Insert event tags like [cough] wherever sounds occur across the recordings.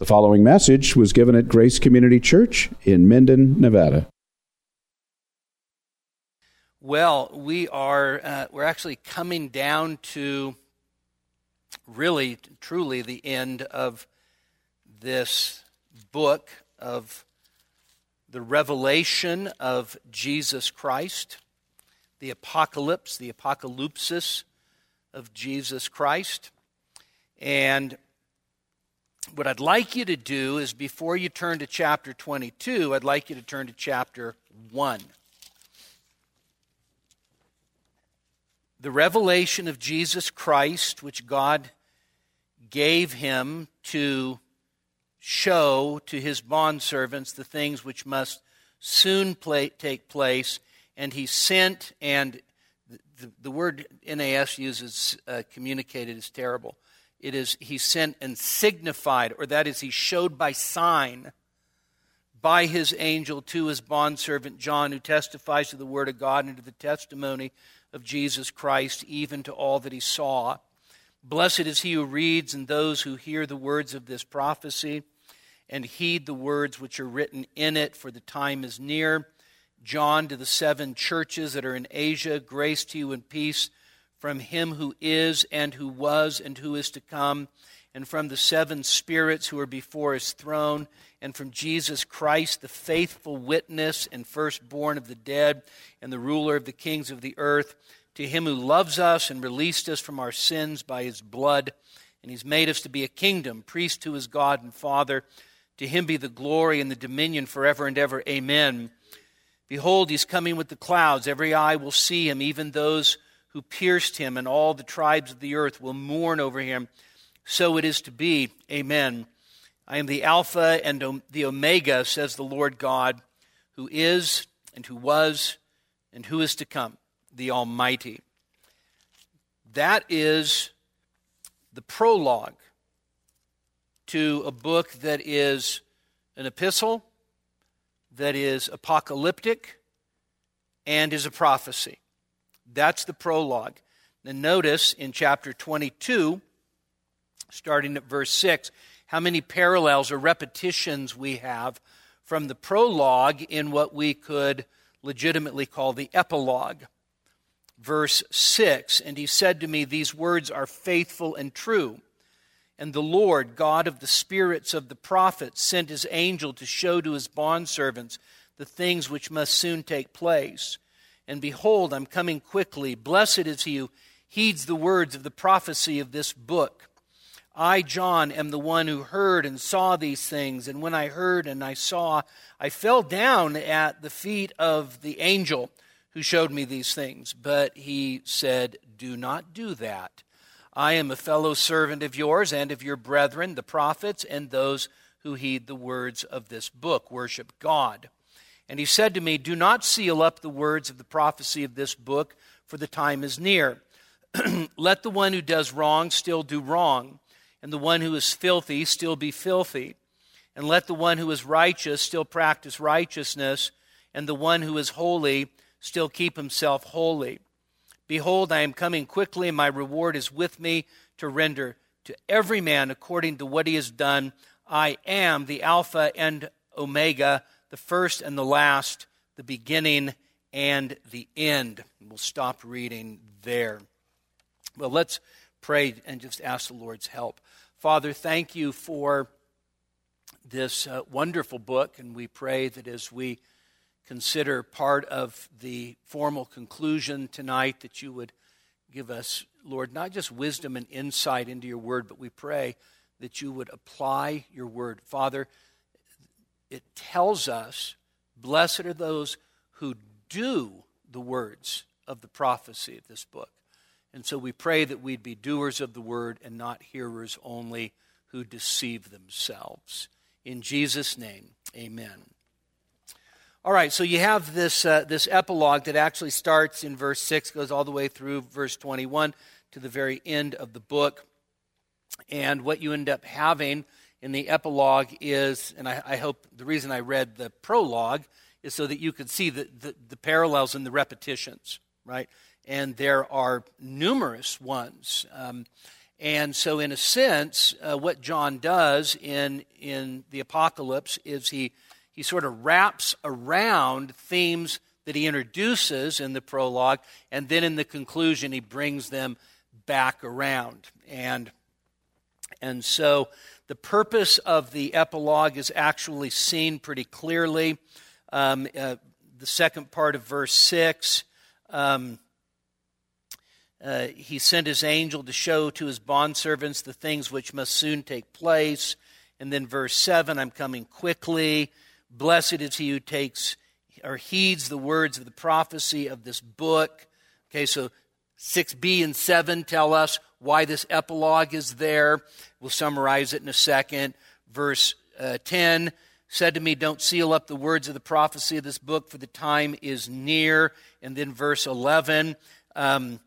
The following message was given at Grace Community Church in Minden, Nevada. Well, we are uh, we're actually coming down to really truly the end of this book of the revelation of Jesus Christ, the apocalypse, the apocalypsis of Jesus Christ. And what I'd like you to do is before you turn to chapter 22, I'd like you to turn to chapter 1. The revelation of Jesus Christ, which God gave him to show to his bondservants the things which must soon play, take place, and he sent, and the, the word NAS uses uh, communicated is terrible it is he sent and signified, or that is, he showed by sign by his angel to his bondservant John, who testifies to the word of God and to the testimony of Jesus Christ, even to all that he saw. Blessed is he who reads and those who hear the words of this prophecy and heed the words which are written in it, for the time is near. John to the seven churches that are in Asia, grace to you and peace from him who is and who was and who is to come, and from the seven spirits who are before his throne, and from Jesus Christ, the faithful witness and firstborn of the dead, and the ruler of the kings of the earth, to him who loves us and released us from our sins by his blood, and he's made us to be a kingdom, priest to his God and Father. To him be the glory and the dominion forever and ever. Amen. Behold, he's coming with the clouds. Every eye will see him, even those who pierced him, and all the tribes of the earth will mourn over him. So it is to be. Amen. I am the Alpha and the Omega, says the Lord God, who is, and who was, and who is to come, the Almighty. That is the prologue to a book that is an epistle, that is apocalyptic, and is a prophecy. That's the prologue. And notice in chapter 22, starting at verse 6, how many parallels or repetitions we have from the prologue in what we could legitimately call the epilogue. Verse 6 And he said to me, These words are faithful and true. And the Lord, God of the spirits of the prophets, sent his angel to show to his bondservants the things which must soon take place. And behold, I'm coming quickly. Blessed is he who heeds the words of the prophecy of this book. I, John, am the one who heard and saw these things. And when I heard and I saw, I fell down at the feet of the angel who showed me these things. But he said, Do not do that. I am a fellow servant of yours and of your brethren, the prophets, and those who heed the words of this book. Worship God. And he said to me, Do not seal up the words of the prophecy of this book, for the time is near. [clears throat] Let the one who does wrong still do wrong, and the one who is filthy still be filthy. And let the one who is righteous still practice righteousness, and the one who is holy still keep himself holy. Behold, I am coming quickly, and my reward is with me to render to every man according to what he has done. I am the Alpha and Omega the first and the last, the beginning and the end. We'll stop reading there. Well, let's pray and just ask the Lord's help. Father, thank you for this uh, wonderful book, and we pray that as we consider part of the formal conclusion tonight, that you would give us, Lord, not just wisdom and insight into your word, but we pray that you would apply your word. Father, it tells us, Blessed are those who do the words of the prophecy of this book. And so we pray that we'd be doers of the word and not hearers only who deceive themselves. In Jesus' name, amen. All right, so you have this, uh, this epilogue that actually starts in verse 6, goes all the way through verse 21 to the very end of the book. And what you end up having in the epilogue is, and I, I, hope the reason I read the prologue is so that you could see the, the, the parallels and the repetitions, right? And there are numerous ones. Um, And so, in a sense, uh, what John does in, in the apocalypse is he, he sort of wraps around themes that he introduces in the prologue, and then in the conclusion, he brings them back around. And, and so, the purpose of the epilogue is actually seen pretty clearly. Um, uh, the second part of verse 6. Um, uh, he sent his angel to show to his bondservants the things which must soon take place. And then verse 7 I'm coming quickly. Blessed is he who takes or heeds the words of the prophecy of this book. Okay, so 6b and 7 tell us why this epilogue is there. We'll summarize it in a second. Verse uh, 10 said to me, Don't seal up the words of the prophecy of this book, for the time is near. And then verse 11. Um,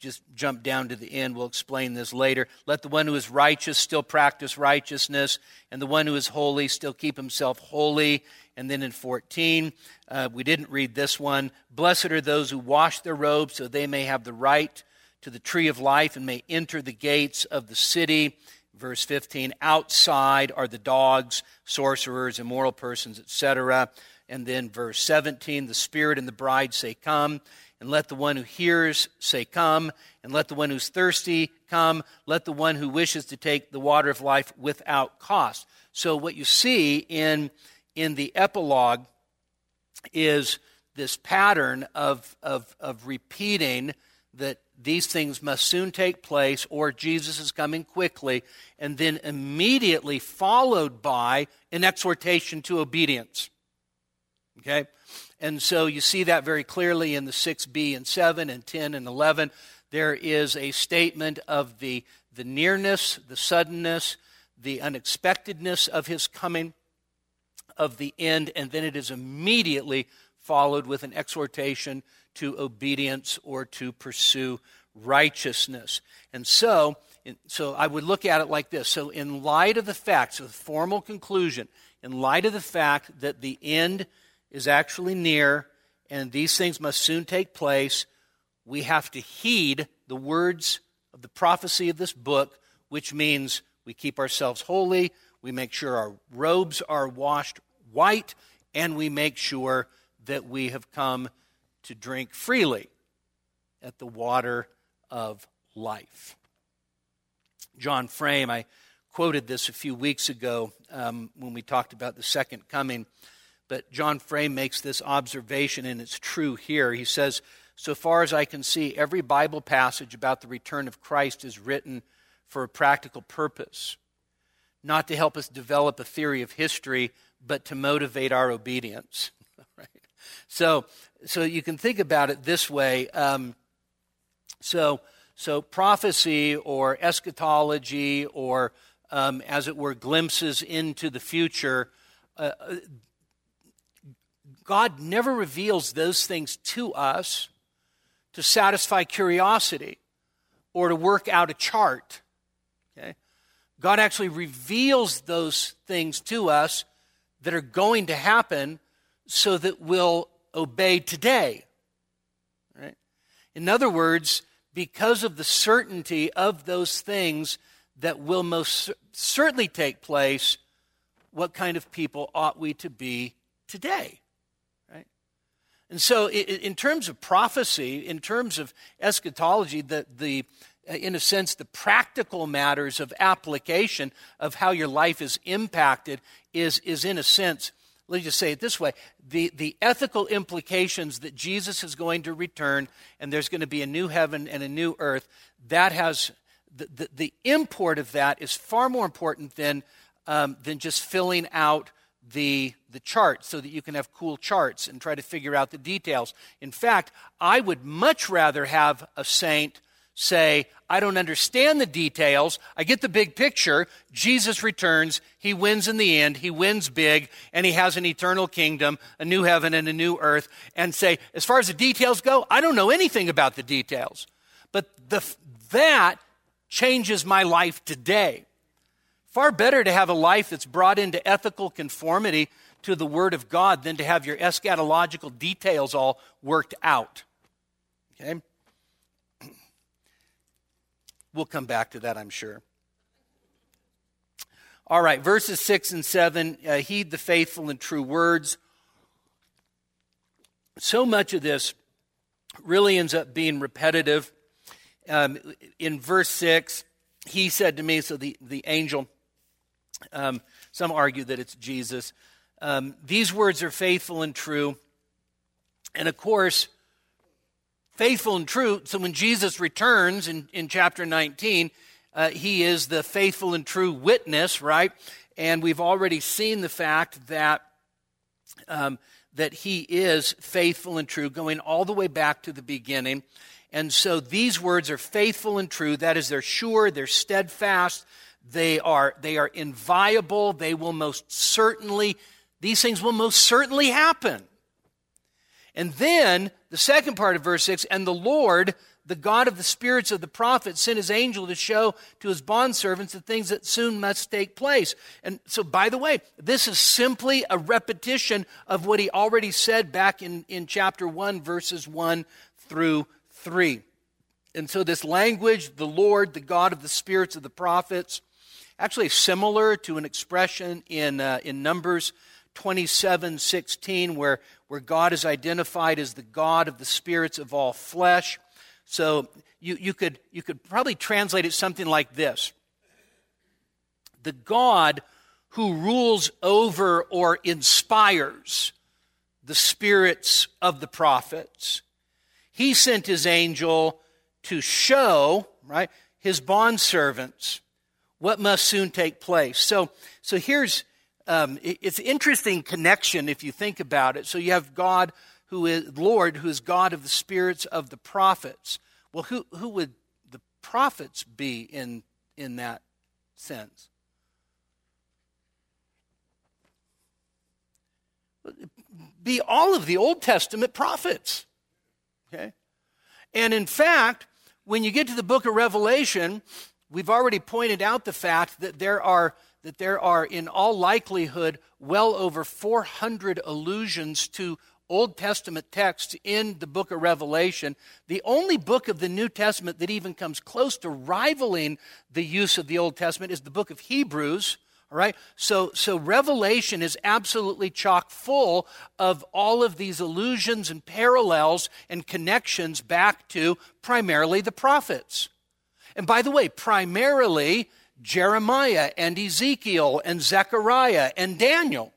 just jump down to the end. We'll explain this later. Let the one who is righteous still practice righteousness, and the one who is holy still keep himself holy. And then in 14, uh, we didn't read this one. Blessed are those who wash their robes so they may have the right to the tree of life and may enter the gates of the city. Verse 15, outside are the dogs, sorcerers, immoral persons, etc. And then verse 17, the Spirit and the bride say, Come. And let the one who hears say, Come. And let the one who's thirsty come. Let the one who wishes to take the water of life without cost. So, what you see in, in the epilogue is this pattern of, of, of repeating that these things must soon take place or Jesus is coming quickly, and then immediately followed by an exhortation to obedience. Okay? And so you see that very clearly in the 6b and 7 and 10 and 11. There is a statement of the, the nearness, the suddenness, the unexpectedness of his coming, of the end, and then it is immediately followed with an exhortation to obedience or to pursue righteousness. And so, so I would look at it like this. So, in light of the facts, so the formal conclusion, in light of the fact that the end is actually near and these things must soon take place, we have to heed the words of the prophecy of this book, which means we keep ourselves holy, we make sure our robes are washed white, and we make sure that we have come to drink freely at the water of life. John Frame, I quoted this a few weeks ago um, when we talked about the second coming. But John Frame makes this observation, and it's true here. He says, So far as I can see, every Bible passage about the return of Christ is written for a practical purpose, not to help us develop a theory of history, but to motivate our obedience. [laughs] right? So, so you can think about it this way. Um, so, so prophecy or eschatology or, um, as it were, glimpses into the future. Uh, God never reveals those things to us to satisfy curiosity or to work out a chart. Okay? God actually reveals those things to us that are going to happen so that we'll obey today. Right? In other words, because of the certainty of those things that will most certainly take place, what kind of people ought we to be today? Right? And so, in terms of prophecy, in terms of eschatology, the, the, uh, in a sense, the practical matters of application of how your life is impacted is, is in a sense, let me just say it this way the, the ethical implications that Jesus is going to return and there's going to be a new heaven and a new earth, that has, the, the, the import of that is far more important than, um, than just filling out the, the chart so that you can have cool charts and try to figure out the details. In fact, I would much rather have a saint say, I don't understand the details. I get the big picture. Jesus returns. He wins in the end. He wins big, and he has an eternal kingdom, a new heaven and a new earth. And say, as far as the details go, I don't know anything about the details. But the, that changes my life today. Far better to have a life that's brought into ethical conformity to the Word of God than to have your eschatological details all worked out. Okay? We'll come back to that, I'm sure. All right, verses 6 and 7 uh, heed the faithful and true words. So much of this really ends up being repetitive. Um, in verse 6, he said to me, so the, the angel, um, some argue that it's Jesus, um, these words are faithful and true. And of course, faithful and true. So when Jesus returns in, in chapter 19, uh, he is the faithful and true witness, right? And we've already seen the fact that. Um, that he is faithful and true, going all the way back to the beginning. And so these words are faithful and true. That is, they're sure, they're steadfast, they are, they are inviolable, they will most certainly, these things will most certainly happen. And then the second part of verse 6 and the Lord, the God of the spirits of the prophets, sent his angel to show to his bondservants the things that soon must take place. And so, by the way, this is simply a repetition of what he already said back in, in chapter 1, verses 1 through 3. And so, this language, the Lord, the God of the spirits of the prophets, actually similar to an expression in, uh, in Numbers 27 16, where, where God is identified as the God of the spirits of all flesh. So you, you, could, you could probably translate it something like this The God who rules over or inspires the spirits of the prophets. He sent his angel to show, right, his bondservants what must soon take place. So, so here's, um, it's interesting connection if you think about it. So you have God who is Lord, who is God of the spirits of the prophets. Well, who, who would the prophets be in, in that sense? Be all of the Old Testament prophets. Okay? And in fact, when you get to the book of Revelation, we've already pointed out the fact that there are that there are, in all likelihood, well over 400 allusions to Old Testament texts in the book of Revelation. The only book of the New Testament that even comes close to rivaling the use of the Old Testament is the book of Hebrews. All right? So, so Revelation is absolutely chock full of all of these allusions and parallels and connections back to primarily the prophets. And by the way, primarily Jeremiah and Ezekiel and Zechariah and Daniel.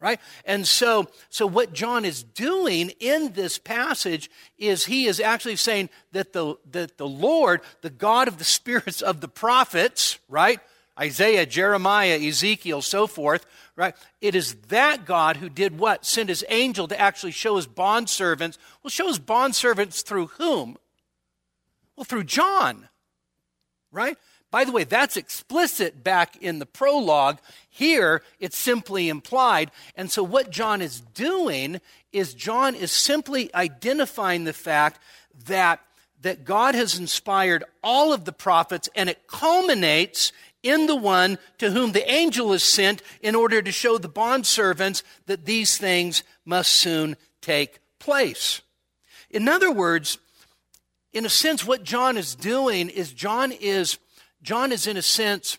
Right? And so, so what John is doing in this passage is he is actually saying that the, that the Lord, the God of the [laughs] spirits of the prophets, right? Isaiah, Jeremiah, Ezekiel, so forth, right? It is that God who did what? Sent his angel to actually show his bondservants. Well, show his bondservants through whom? Well, through John, right? By the way, that's explicit back in the prologue. Here, it's simply implied. And so, what John is doing is John is simply identifying the fact that, that God has inspired all of the prophets, and it culminates in the one to whom the angel is sent in order to show the bondservants that these things must soon take place. In other words, in a sense, what John is doing is John is John is, in a sense,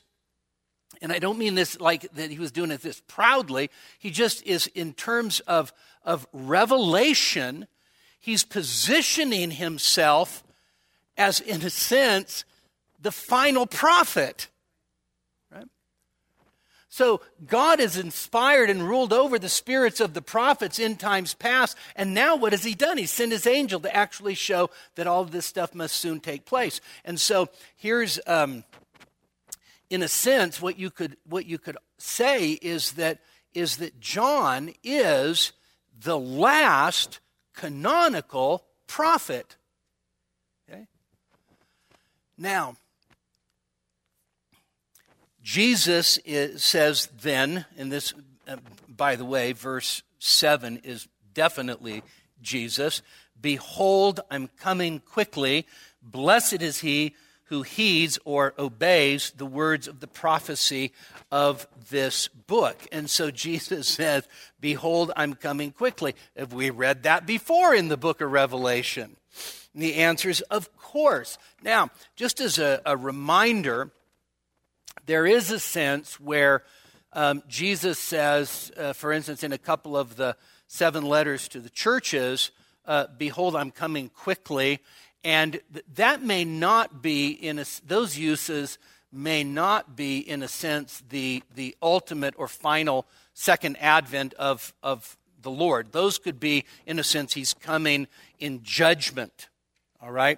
and I don't mean this like that he was doing it this proudly, he just is, in terms of, of revelation, he's positioning himself as, in a sense, the final prophet. Right? So God has inspired and ruled over the spirits of the prophets in times past, and now what has He done? He sent His angel to actually show that all of this stuff must soon take place. And so here's um, in a sense, what you could, what you could say is that, is that John is the last canonical prophet. Okay? Now, Jesus is, says then, and this, uh, by the way, verse 7 is definitely Jesus Behold, I'm coming quickly. Blessed is he who heeds or obeys the words of the prophecy of this book. And so Jesus [laughs] says, Behold, I'm coming quickly. Have we read that before in the book of Revelation? And the answer is, of course. Now, just as a, a reminder, there is a sense where um, Jesus says, uh, for instance, in a couple of the seven letters to the churches, uh, Behold, I'm coming quickly. And th- that may not be, in a, those uses may not be, in a sense, the, the ultimate or final second advent of, of the Lord. Those could be, in a sense, he's coming in judgment. All right?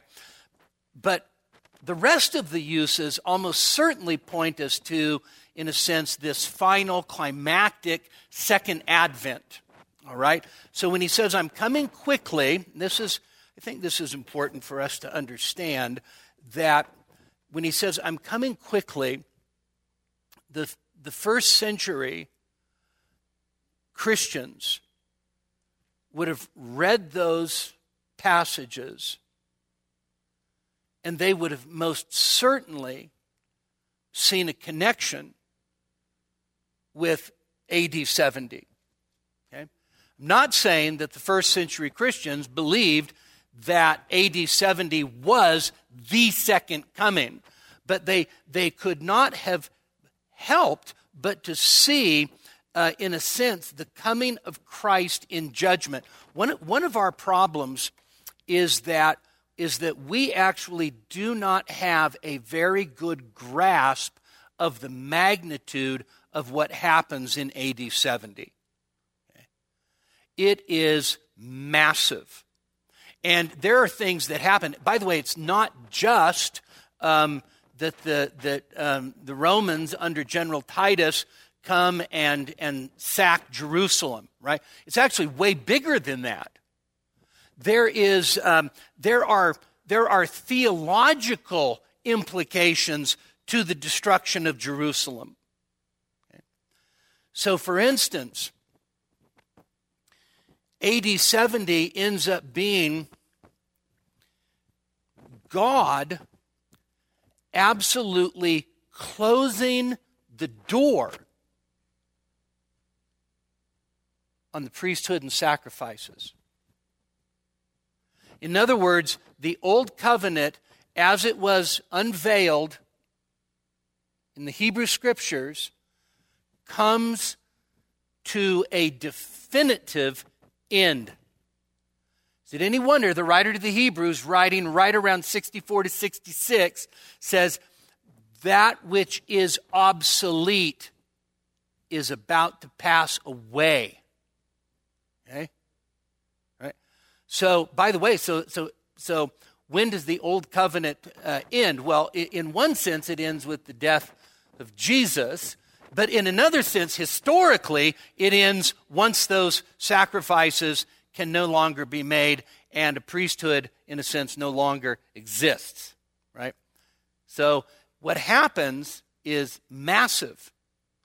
But the rest of the uses almost certainly point us to, in a sense, this final climactic second advent. All right? So when he says, I'm coming quickly, this is, I think this is important for us to understand that when he says, I'm coming quickly, the, the first century Christians would have read those passages and they would have most certainly seen a connection with AD 70. Okay? I'm not saying that the first century Christians believed that AD 70 was the second coming, but they, they could not have helped but to see, uh, in a sense, the coming of Christ in judgment. One, one of our problems is that is that we actually do not have a very good grasp of the magnitude of what happens in AD 70. It is massive. And there are things that happen. By the way, it's not just um, that, the, that um, the Romans under General Titus come and, and sack Jerusalem, right? It's actually way bigger than that there is um, there are there are theological implications to the destruction of Jerusalem. Okay. So, for instance, AD 70 ends up being God absolutely closing the door on the priesthood and sacrifices. In other words, the Old Covenant, as it was unveiled in the Hebrew Scriptures, comes to a definitive end. Is it any wonder the writer to the Hebrews, writing right around 64 to 66, says, That which is obsolete is about to pass away. Okay? So, by the way, so so so when does the old covenant uh, end? Well, in one sense, it ends with the death of Jesus, but in another sense, historically, it ends once those sacrifices can no longer be made and a priesthood, in a sense, no longer exists. Right. So, what happens is massive.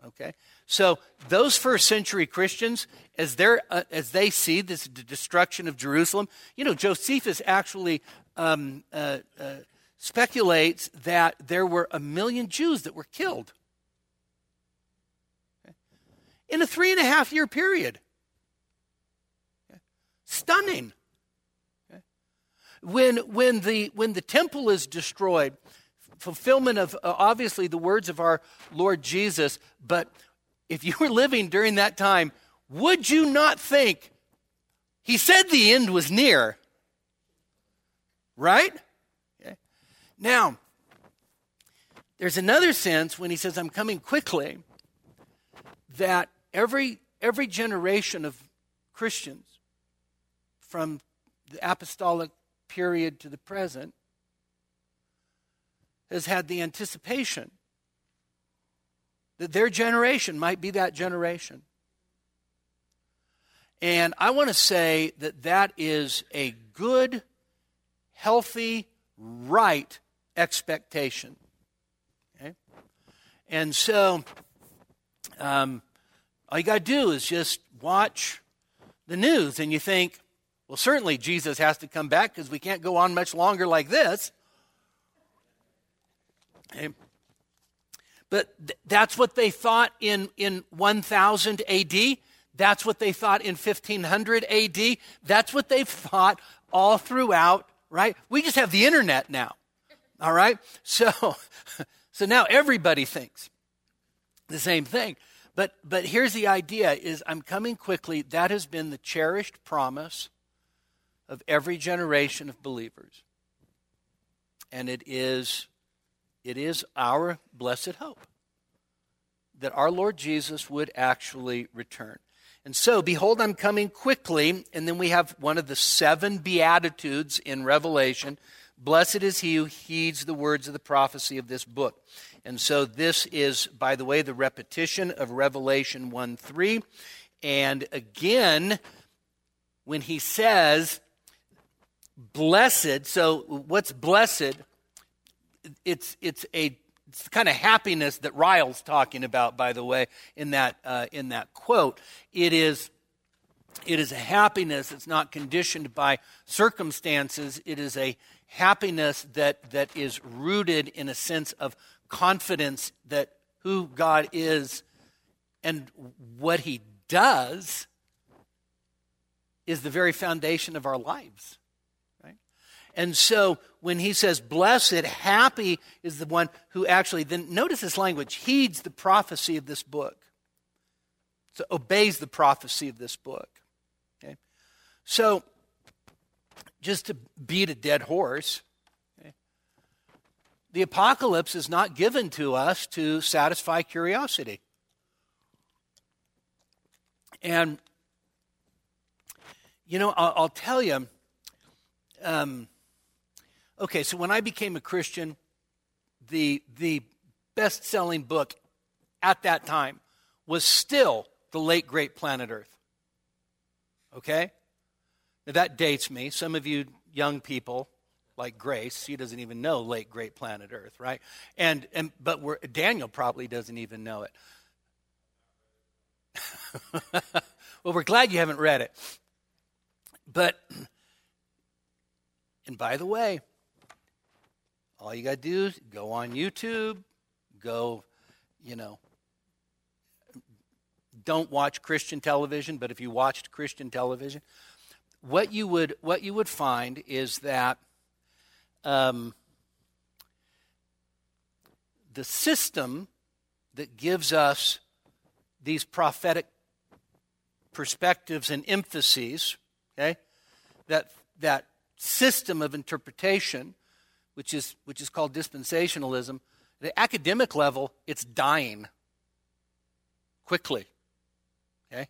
Okay. So those first century Christians, as, they uh, as they see this destruction of Jerusalem, you know, Josephus actually um, uh, uh, speculates that there were a million Jews that were killed in a three and a half year period. Stunning. When, when, the, when the temple is destroyed, fulfillment of uh, obviously the words of our Lord Jesus, but if you were living during that time, would you not think he said the end was near? Right? Okay. Now, there's another sense when he says, I'm coming quickly, that every, every generation of Christians from the apostolic period to the present has had the anticipation that their generation might be that generation. And I want to say that that is a good, healthy, right expectation. Okay? And so, um, all you got to do is just watch the news, and you think, well, certainly Jesus has to come back because we can't go on much longer like this. Okay? But th- that's what they thought in, in 1000 AD. That's what they thought in 1500 AD. That's what they've thought all throughout right? We just have the internet now. All right? So [laughs] so now everybody thinks the same thing. But but here's the idea is I'm coming quickly. That has been the cherished promise of every generation of believers. And it is it is our blessed hope that our Lord Jesus would actually return. And so, behold, I'm coming quickly. And then we have one of the seven Beatitudes in Revelation. Blessed is he who heeds the words of the prophecy of this book. And so, this is, by the way, the repetition of Revelation 1 3. And again, when he says, blessed, so what's blessed? It's, it's a it's the kind of happiness that Ryle's talking about, by the way, in that, uh, in that quote. It is, it is a happiness that's not conditioned by circumstances. It is a happiness that, that is rooted in a sense of confidence that who God is and what He does is the very foundation of our lives. And so when he says blessed, happy is the one who actually, then notice this language, heeds the prophecy of this book. So obeys the prophecy of this book. Okay? So just to beat a dead horse, okay, the apocalypse is not given to us to satisfy curiosity. And, you know, I'll, I'll tell you, um, Okay, so when I became a Christian, the, the best selling book at that time was still The Late Great Planet Earth. Okay? Now that dates me. Some of you young people, like Grace, she doesn't even know Late Great Planet Earth, right? And, and but we're, Daniel probably doesn't even know it. [laughs] well, we're glad you haven't read it. But, and by the way, all you got to do is go on YouTube, go, you know, don't watch Christian television, but if you watched Christian television, what you would what you would find is that um, the system that gives us these prophetic perspectives and emphases, okay, that that system of interpretation which is, which is called dispensationalism, at the academic level, it's dying quickly. Okay?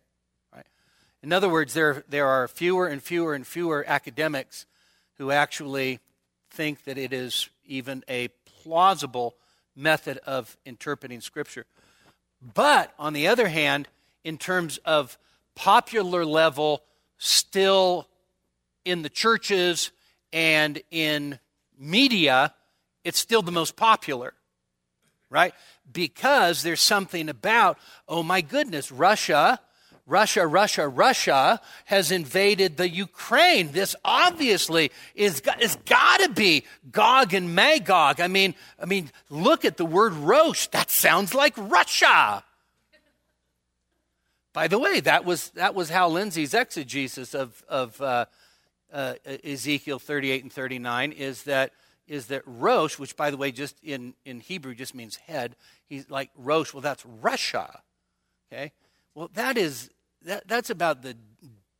Right? In other words, there, there are fewer and fewer and fewer academics who actually think that it is even a plausible method of interpreting Scripture. But on the other hand, in terms of popular level, still in the churches and in media, it's still the most popular, right? Because there's something about, oh my goodness, Russia, Russia, Russia, Russia has invaded the Ukraine. This obviously is is got to be Gog and Magog. I mean, I mean, look at the word Rosh. That sounds like Russia. By the way, that was that was Hal Lindsey's exegesis of of uh, uh, Ezekiel 38 and 39 is that is that Rosh, which by the way, just in, in Hebrew just means head. He's like Rosh. Well, that's Russia. Okay. Well, that is that, that's about the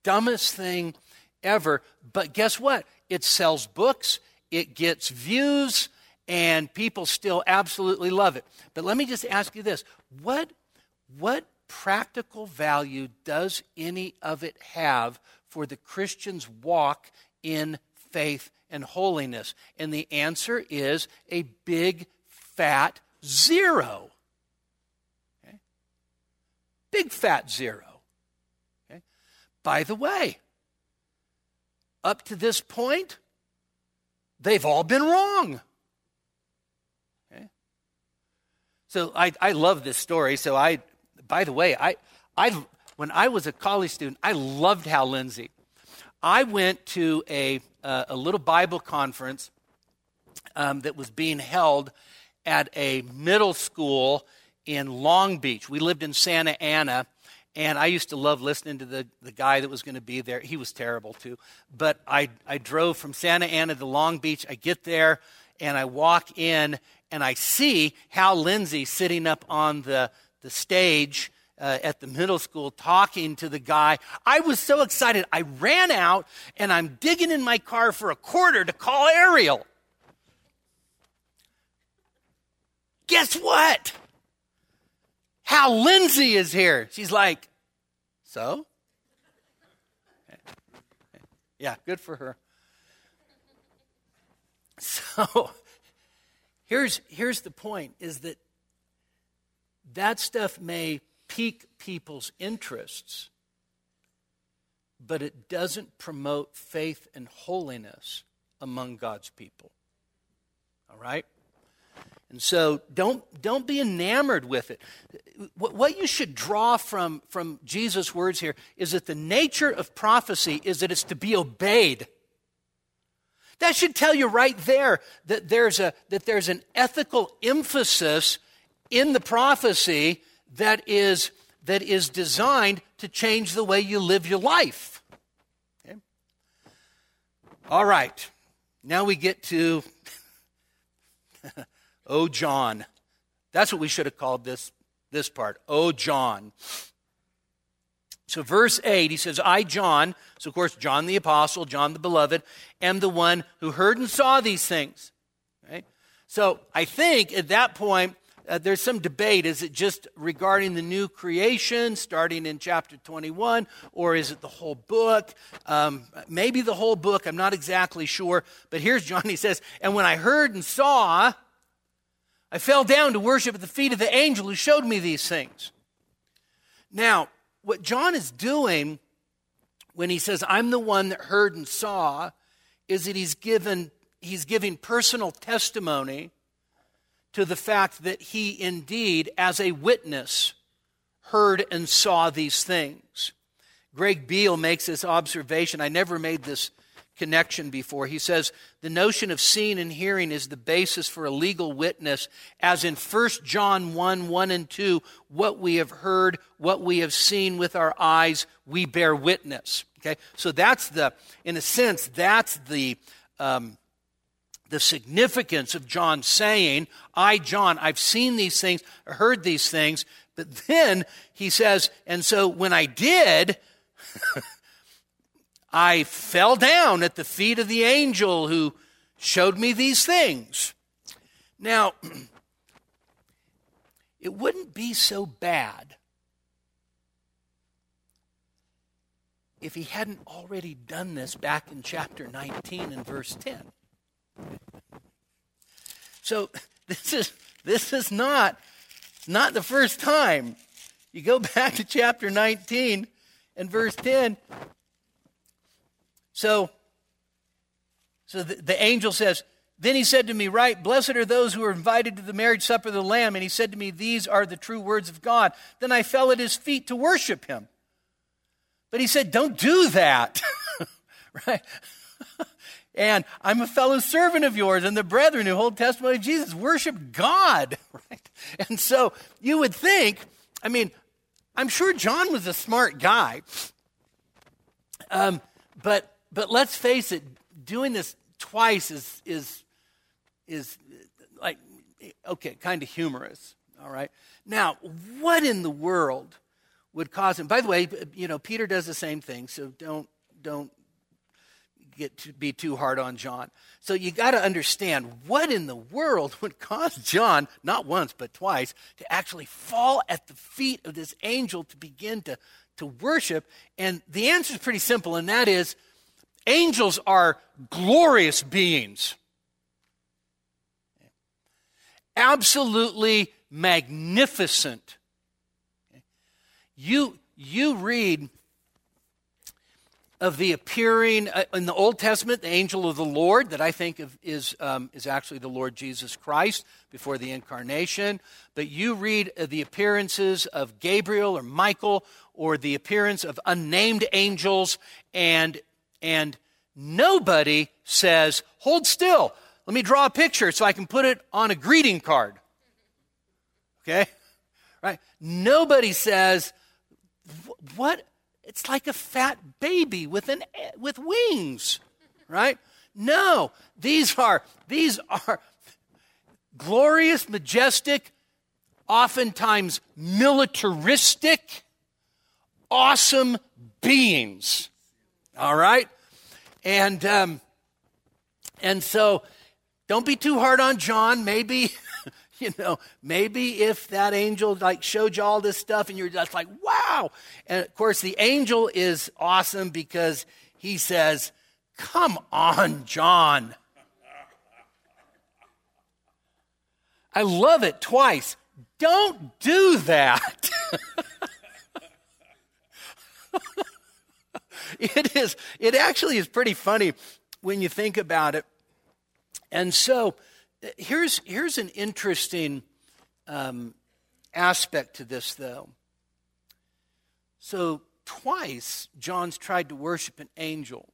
dumbest thing ever. But guess what? It sells books. It gets views, and people still absolutely love it. But let me just ask you this: what what practical value does any of it have for the Christian's walk in faith and holiness? And the answer is a big fat zero. Okay? Big fat zero. Okay? By the way, up to this point, they've all been wrong. Okay? So I, I love this story. So I, by the way, I, I when I was a college student, I loved Hal Lindsey. I went to a, uh, a little Bible conference um, that was being held at a middle school in Long Beach. We lived in Santa Ana, And I used to love listening to the, the guy that was going to be there. He was terrible too. But I, I drove from Santa Ana to Long Beach. I get there and I walk in and I see Hal Lindsey sitting up on the, the stage uh, at the middle school talking to the guy. I was so excited. I ran out and I'm digging in my car for a quarter to call Ariel. Guess what? Hal Lindsey is here. She's like, So? Yeah, good for her. [laughs] So here's, here's the point is that that stuff may pique people's interests, but it doesn't promote faith and holiness among God's people. All right? And so don't, don't be enamored with it. What you should draw from, from Jesus' words here is that the nature of prophecy is that it's to be obeyed. That should tell you right there that there's, a, that there's an ethical emphasis in the prophecy that is, that is designed to change the way you live your life. Okay? All right, now we get to [laughs] Oh, John. That's what we should have called this, this part. Oh, John. So, verse 8, he says, I, John, so of course, John the Apostle, John the Beloved, am the one who heard and saw these things. Right? So, I think at that point, uh, there's some debate. Is it just regarding the new creation starting in chapter 21, or is it the whole book? Um, maybe the whole book. I'm not exactly sure. But here's John. [laughs] He says, And when I heard and saw, I fell down to worship at the feet of the angel who showed me these things. Now, what John is doing when he says, I'm the one that heard and saw, is that he's given he's giving personal testimony to the fact that he indeed, as a witness, heard and saw these things. Greg Beale makes this observation. I never made this connection before. He says the notion of seeing and hearing is the basis for a legal witness, as in 1 John 1 1 and 2, what we have heard, what we have seen with our eyes, we bear witness. Okay? So that's the, in a sense, that's the. Um, the significance of John saying, I, John, I've seen these things, heard these things, but then he says, and so when I did, [laughs] I fell down at the feet of the angel who showed me these things. Now, [clears throat] it wouldn't be so bad if he hadn't already done this back in chapter 19 and verse 10. So [laughs] this is this is not not the first time. You go [laughs] back to chapter 19 and verse 10, so, so the, the angel says, Then he said to me, Right, blessed are those who are invited to the marriage supper of the Lamb. And he said to me, These are the true words of God. Then I fell at his feet to worship him. But he said, Don't do that. [laughs] right? And I'm a fellow servant of yours and the brethren who hold testimony of Jesus. Worship God. [laughs] Right? And so you would think, I mean, I'm sure John was a smart guy. Um, but but let's face it, doing this twice is, is, is like, okay, kind of humorous, all right? Now, what in the world would cause him? By the way, you know, Peter does the same thing, so don't, don't get to be too hard on John. So you got to understand what in the world [laughs] would cause John, not once but twice, to actually fall at the feet of this angel to begin to, to worship. And the answer is pretty simple, and that is Angels are glorious beings, absolutely magnificent. You, you read of the appearing uh, in the Old Testament, the angel of the Lord, that I think of, is, um, is actually the Lord Jesus Christ before the incarnation. But you read the appearances of Gabriel or Michael or the appearance of unnamed angels, and and nobody says, Hold still, let me draw a picture so I can put it on a greeting card. Okay? Right? Nobody says, what? It's like a fat baby with, an, with wings, right? No, these are, these are glorious, majestic, oftentimes militaristic, awesome beings. All right? And, um, and so don't be too hard on John. Maybe, [laughs] you know, maybe if that angel like showed you all this stuff and you're just like, wow. And of course, the angel is awesome because he says, Come on, John. I love it twice. Don't do that. [laughs] it is it actually is pretty funny when you think about it. And so here's here's an interesting um, aspect to this though. So twice John's tried to worship an angel.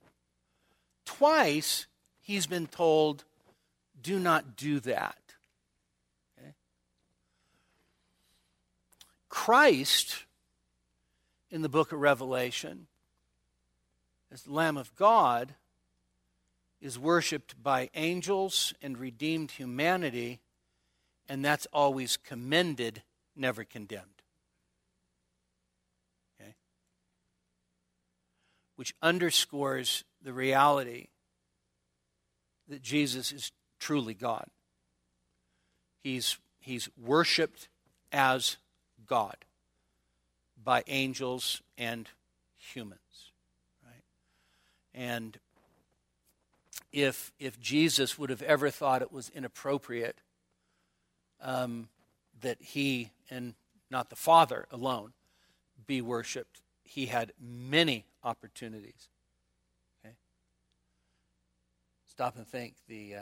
Twice he's been told, do not do that. Okay? Christ, in the book of Revelation, as the Lamb of God, is worshiped by angels and redeemed humanity, and that's always commended, never condemned. Okay? Which underscores the reality that Jesus is truly God. He's, he's worshiped as God by angels and humans. Right? And if, if Jesus would have ever thought it was inappropriate um, that he and not the Father alone be worshiped, he had many opportunities Okay? stop and think the uh,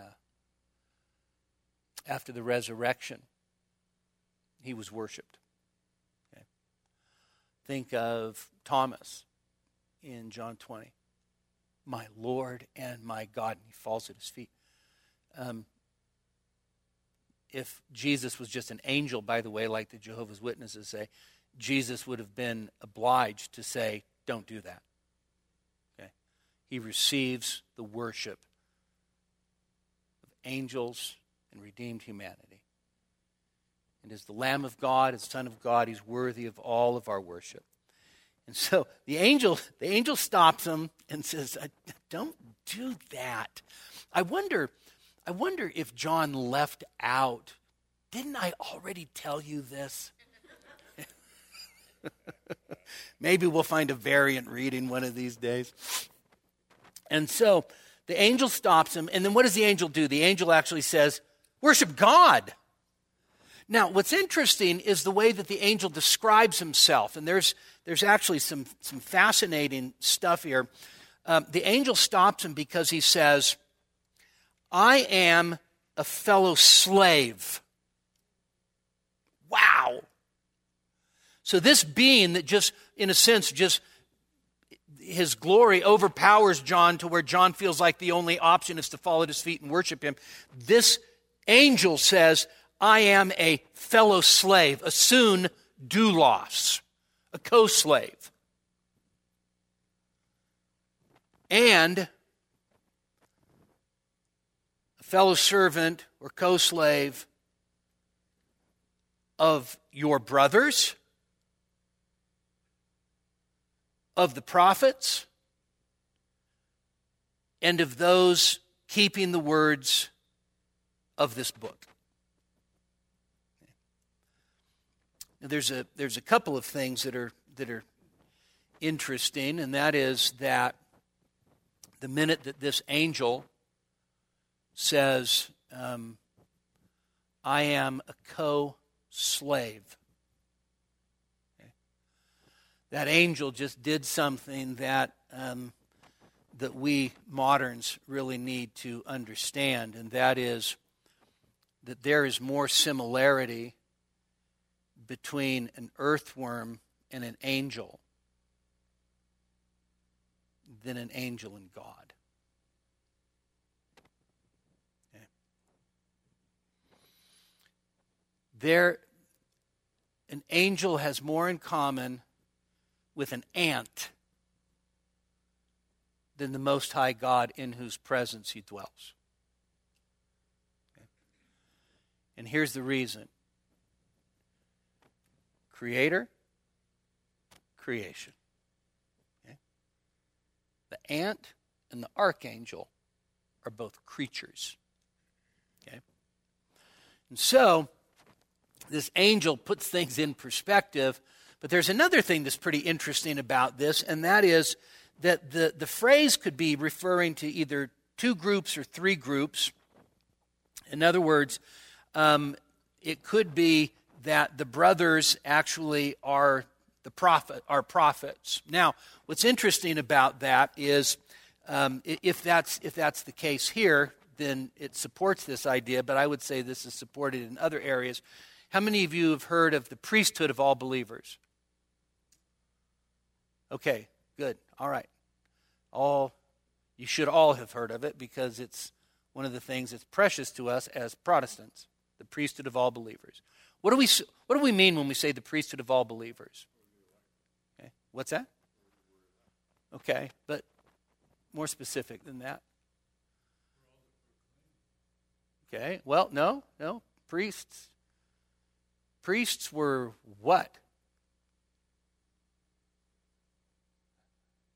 after the resurrection he was worshiped okay. think of thomas in john 20 my lord and my god and he falls at his feet um, if jesus was just an angel by the way like the jehovah's witnesses say jesus would have been obliged to say don't do that okay he receives the worship of angels, and redeemed humanity. And as the Lamb of God, as Son of God, he's worthy of all of our worship. And so the angel, [laughs] the angel stops him and says, uh, "Don't do that." I wonder, I wonder if John left out. Didn't I already tell you this? [laughs] Maybe we'll find a variant reading one of these days. And so the angel stops him, and then what does the angel do? The angel actually says, Worship God. Now, what's interesting is the way that the angel describes himself, and there's, there's actually some, some fascinating stuff here. Um, the angel stops him because he says, I am a fellow slave. Wow. So, this being that just, in a sense, just his glory overpowers John to where John feels like the only option is to fall at his feet and worship him. This angel says, I am a fellow slave, a soon doulos, a co slave. And a fellow servant or co slave of your brothers of the prophets and of those keeping the words of this book. Now, there's a there's a couple of things that are that are interesting, and that is that the minute that this angel says, um, "I am a co-slave," that angel just did something that um, that we moderns really need to understand, and that is that there is more similarity between an earthworm and an angel than an angel and God. Okay. There, an angel has more in common with an ant than the Most High God in whose presence he dwells. Okay. And here's the reason Creator, creation. Okay. The ant and the archangel are both creatures. Okay? And so, this angel puts things in perspective. But there's another thing that's pretty interesting about this, and that is that the, the phrase could be referring to either two groups or three groups. In other words, um, it could be that the brothers actually are the prophet are prophets. Now, what's interesting about that is um, if that's if that's the case here, then it supports this idea. But I would say this is supported in other areas. How many of you have heard of the priesthood of all believers? Okay, good. All right. All you should all have heard of it because it's one of the things that's precious to us as Protestants, the priesthood of all believers. What do we what do we mean when we say the priesthood of all believers? Okay. What's that? Okay, but more specific than that. Okay. Well, no, no. Priests Priests were what?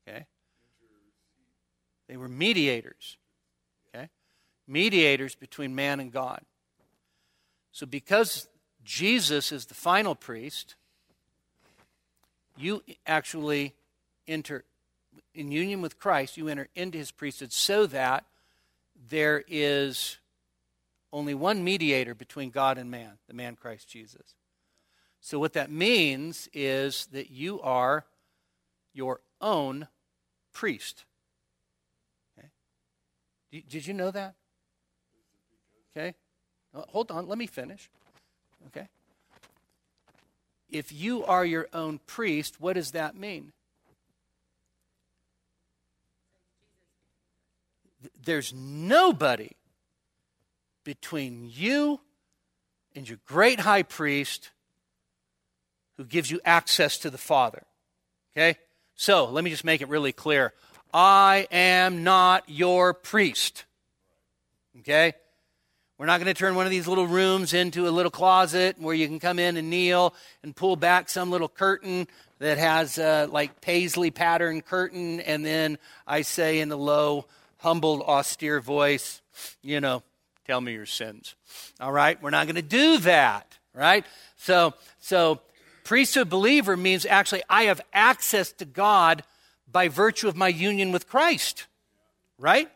Okay. They were mediators. Okay. Mediators between man and God. So because Jesus is the final priest, you actually enter in union with Christ, you enter into his priesthood so that there is only one mediator between God and man, the man Christ Jesus. So, what that means is that you are your own priest. Okay? Did you know that? Okay? Uh, hold on, let me finish. Okay? If you are your own priest, what does that mean? There's nobody between you and your great high priest who gives you access to the Father. Okay? So, let me just make it really clear. I am not your priest. Okay? We're not going to turn one of these little rooms into a little closet where you can come in and kneel and pull back some little curtain that has uh, like paisley pattern curtain, and then I say in a low, humbled, austere voice, you know, tell me your sins. All right? We're not going to do that, right? So, so priesthood believer means actually I have access to God by virtue of my union with Christ, right?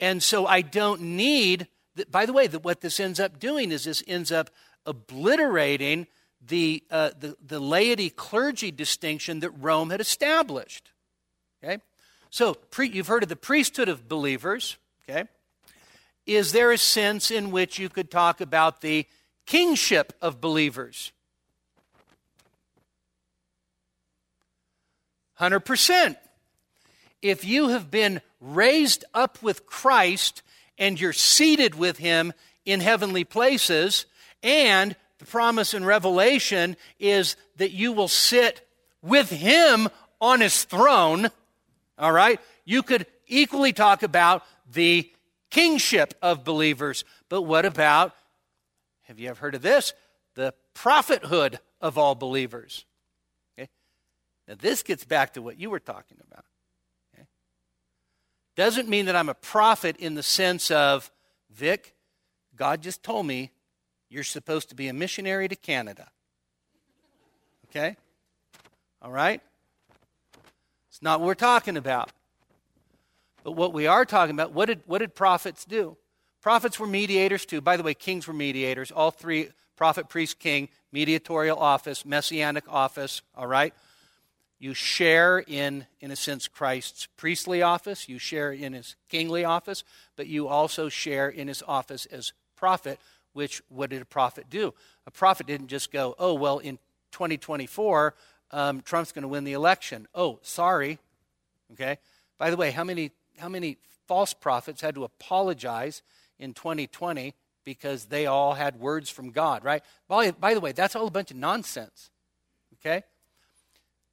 And so I don't need, by the way, what this ends up doing is this ends up obliterating the, uh, the, the laity clergy distinction that Rome had established. Okay? So pre, you've heard of the priesthood of believers. Okay? Is there a sense in which you could talk about the kingship of believers? 100%. If you have been raised up with Christ and you're seated with him in heavenly places, and the promise in Revelation is that you will sit with him on his throne, all right? You could equally talk about the kingship of believers. But what about, have you ever heard of this? The prophethood of all believers. Okay? Now, this gets back to what you were talking about. Doesn't mean that I'm a prophet in the sense of, Vic, God just told me you're supposed to be a missionary to Canada. Okay? All right? It's not what we're talking about. But what we are talking about, what did, what did prophets do? Prophets were mediators too. By the way, kings were mediators. All three prophet, priest, king, mediatorial office, messianic office, all right? You share in, in a sense, Christ's priestly office, you share in his kingly office, but you also share in his office as prophet, which what did a prophet do? A prophet didn't just go, oh, well, in 2024, um, Trump's going to win the election. Oh, sorry. Okay? By the way, how many, how many false prophets had to apologize in 2020 because they all had words from God, right? By, by the way, that's all a bunch of nonsense. Okay?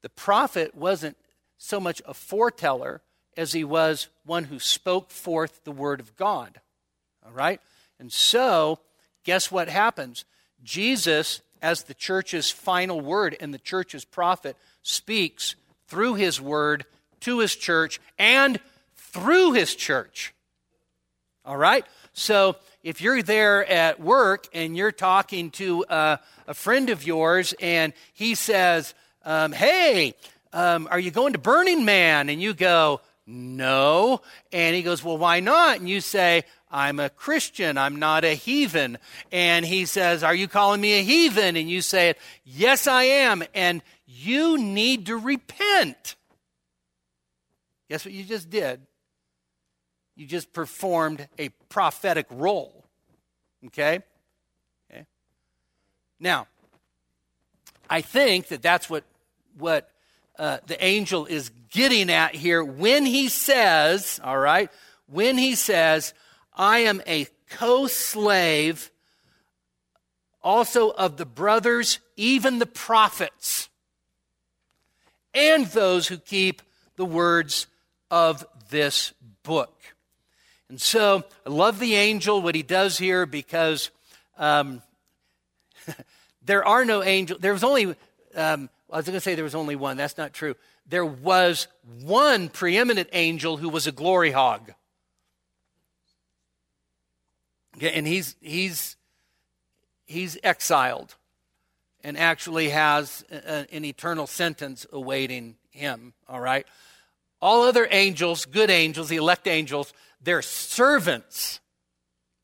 The prophet wasn't so much a foreteller as he was one who spoke forth the word of God. All right? And so, guess what happens? Jesus, as the church's final word and the church's prophet, speaks through his word to his church and through his church. All right? So, if you're there at work and you're talking to a, a friend of yours and he says, um, Hey, um, are you going to Burning Man? And you go, No. And he goes, Well, why not? And you say, I'm a Christian. I'm not a heathen. And he says, Are you calling me a heathen? And you say, Yes, I am. And you need to repent. Guess what you just did? You just performed a prophetic role. Okay? Okay. Now, I think that that's what what uh, the angel is getting at here when he says, all right, when he says, I am a co slave also of the brothers, even the prophets, and those who keep the words of this book. And so I love the angel, what he does here, because um, [laughs] there are no angels. There was only um, I was going to say there was only one. That's not true. There was one preeminent angel who was a glory hog. Okay, and he's, he's, he's exiled and actually has a, an eternal sentence awaiting him, all right? All other angels, good angels, the elect angels, they're servants,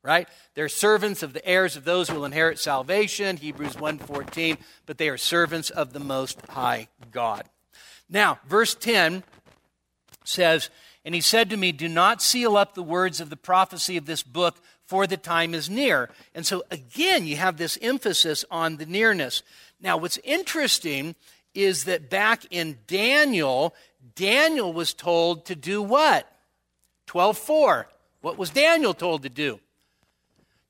right? They're servants of the heirs of those who will inherit salvation, Hebrews 1:14, but they are servants of the most high God. Now, verse 10 says, "And he said to me, do not seal up the words of the prophecy of this book, for the time is near." And so again, you have this emphasis on the nearness. Now, what's interesting is that back in Daniel, Daniel was told to do what? 12:4. What was Daniel told to do?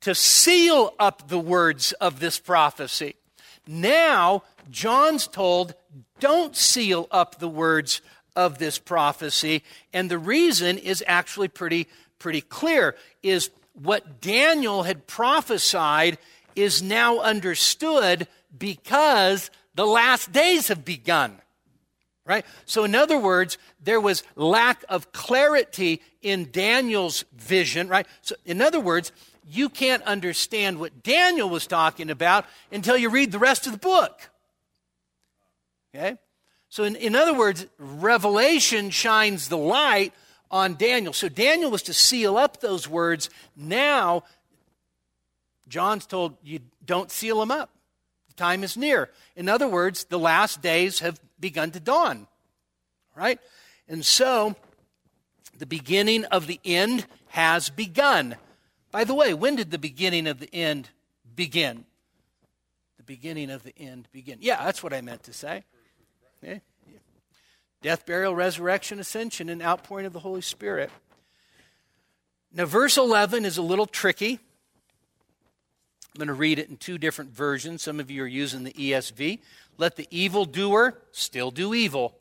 To seal up the words of this prophecy. Now, John's told, don't seal up the words of this prophecy. And the reason is actually pretty, pretty clear, is what Daniel had prophesied is now understood because the last days have begun. Right? So, in other words, there was lack of clarity in Daniel's vision, right? So, in other words, you can't understand what Daniel was talking about until you read the rest of the book. Okay? So, in, in other words, Revelation shines the light on Daniel. So, Daniel was to seal up those words. Now, John's told you don't seal them up. The time is near. In other words, the last days have begun to dawn. Right? And so, the beginning of the end has begun. By the way, when did the beginning of the end begin? The beginning of the end begin. Yeah, that's what I meant to say. Okay? Death, burial, resurrection, ascension, and outpouring of the Holy Spirit. Now, verse 11 is a little tricky. I'm going to read it in two different versions. Some of you are using the ESV. Let the evildoer still do evil,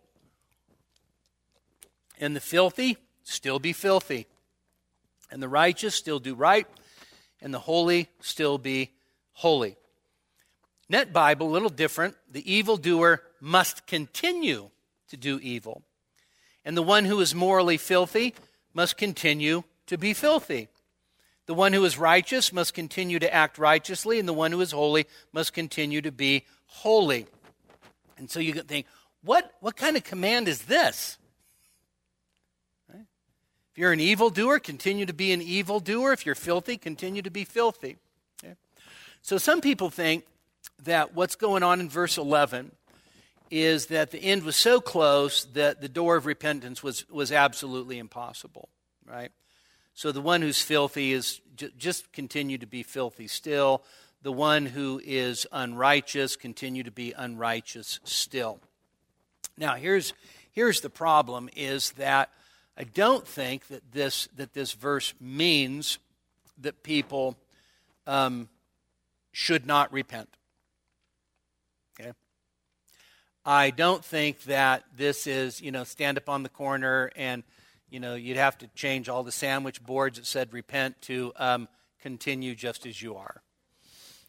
and the filthy still be filthy and the righteous still do right, and the holy still be holy. NET Bible, a little different. The evildoer must continue to do evil, and the one who is morally filthy must continue to be filthy. The one who is righteous must continue to act righteously, and the one who is holy must continue to be holy. And so you can think, what, what kind of command is this? If you're an evildoer, continue to be an evildoer. If you're filthy, continue to be filthy. Okay? So some people think that what's going on in verse 11 is that the end was so close that the door of repentance was, was absolutely impossible, right? So the one who's filthy is j- just continue to be filthy still. The one who is unrighteous continue to be unrighteous still. Now here's here's the problem is that I don't think that this, that this verse means that people um, should not repent. Okay? I don't think that this is, you know, stand up on the corner and, you know, you'd have to change all the sandwich boards that said repent to um, continue just as you are.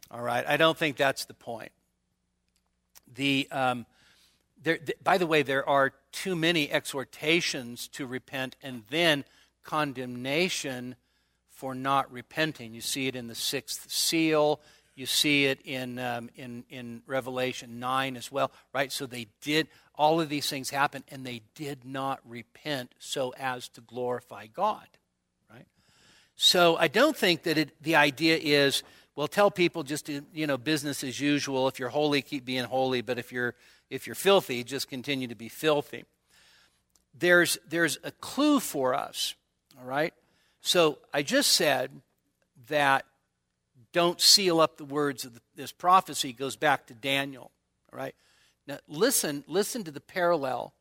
All right? I don't think that's the point. The, um, there, th- by the way, there are too many exhortations to repent and then condemnation for not repenting. You see it in the sixth seal. You see it in, um, in, in Revelation 9 as well, right? So they did, all of these things happen, and they did not repent so as to glorify God, right? So I don't think that it, the idea is, well, tell people just, to, you know, business as usual. If you're holy, keep being holy, but if you're, if you're filthy, just continue to be filthy. There's, there's a clue for us, all right? So I just said that don't seal up the words of the, this prophecy goes back to Daniel. All right? Now listen, listen to the parallel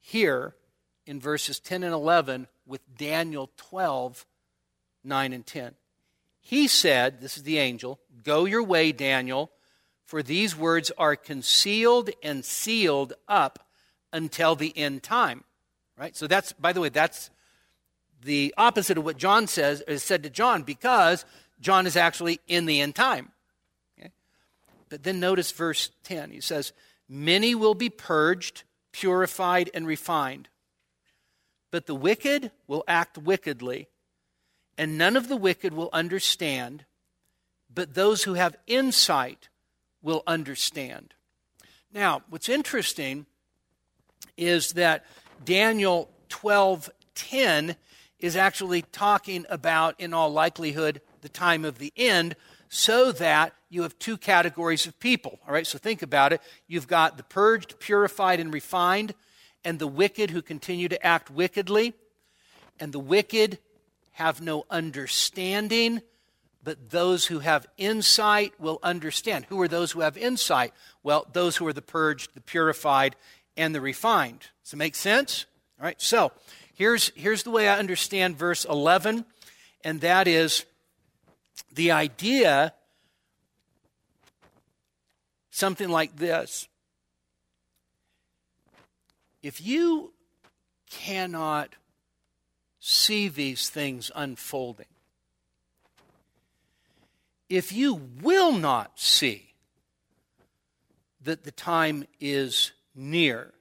here in verses 10 and 11 with Daniel 12, 9 and 10. He said, This is the angel, Go your way, Daniel, for these words are concealed and sealed up until the end time. Right? So that's, by the way, that's the opposite of what John says is said to John because John is actually in the end time. Okay? But then notice verse 10. He says, Many will be purged, purified, and refined. But the wicked will act wickedly, and none of the wicked will understand, but those who have insight will understand. Now, what's interesting is that Daniel 12:10 is actually talking about in all likelihood the time of the end so that you have two categories of people. All right, so think about it. You've got the purged, purified, and refined, and the wicked who continue to act wickedly. And the wicked have no understanding, but those who have insight will understand. Who are those who have insight? Well, those who are the purged, the purified, and the refined. Does it make sense? All right, so here's, here's the way I understand verse 11, and that is the idea something like this if you cannot see these things unfolding, if you will not see that the time is near,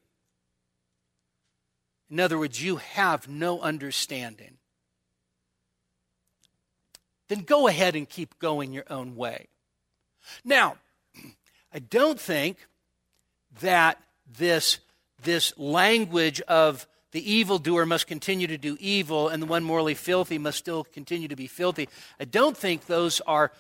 in other words, you have no understanding, then go ahead and keep going your own way. Now, I don't think that this, this language of the evildoer must continue to do evil and the one morally filthy must still continue to be filthy, I don't think those are